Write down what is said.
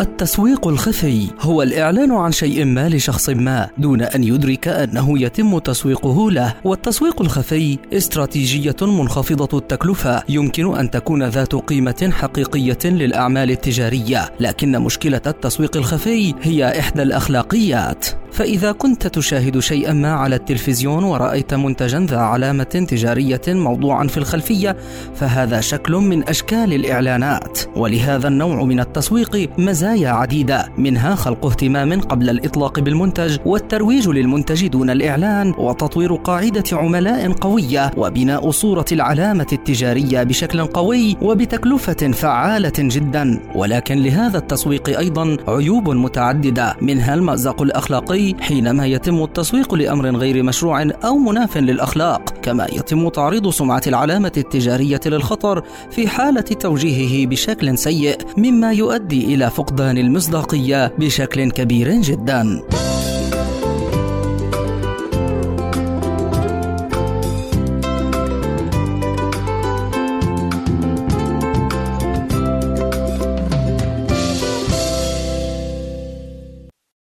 التسويق الخفي. هو الإعلان عن شيء ما لشخص ما دون أن يدرك أنه يتم تسويقه له، والتسويق الخفي استراتيجية منخفضة التكلفة. يمكن أن تكون ذات قيمة حقيقية للأعمال التجارية، لكن مشكلة التسويق الخفي هي إحدى الأخلاقيات. فإذا كنت تشاهد شيئا ما على التلفزيون ورأيت منتجا ذا علامة تجارية موضوعا في الخلفية فهذا شكل من أشكال الإعلانات. ولهذا النوع من التسويق مزايا عديدة. منها خلق اهتمام قبل الإطلاق بالمنتج والترويج للمنتج دون الإعلان وتطوير قاعدة عملاء قوية وبناء صورة العلامة التجارية بشكل قوي وبتكلفة فعالة جدا. ولكن لهذا التسويق أيضا عيوب متعددة منها المأزق الأخلاقي حينما يتم التسويق لأمر غير مشروع أو مناف للأخلاق كما يتم تعريض سمعة العلامة التجارية للخطر في حالة توجيهه بشكل سيء مما يؤدي إلى فقدان المصداقية بشكل كبير جدا.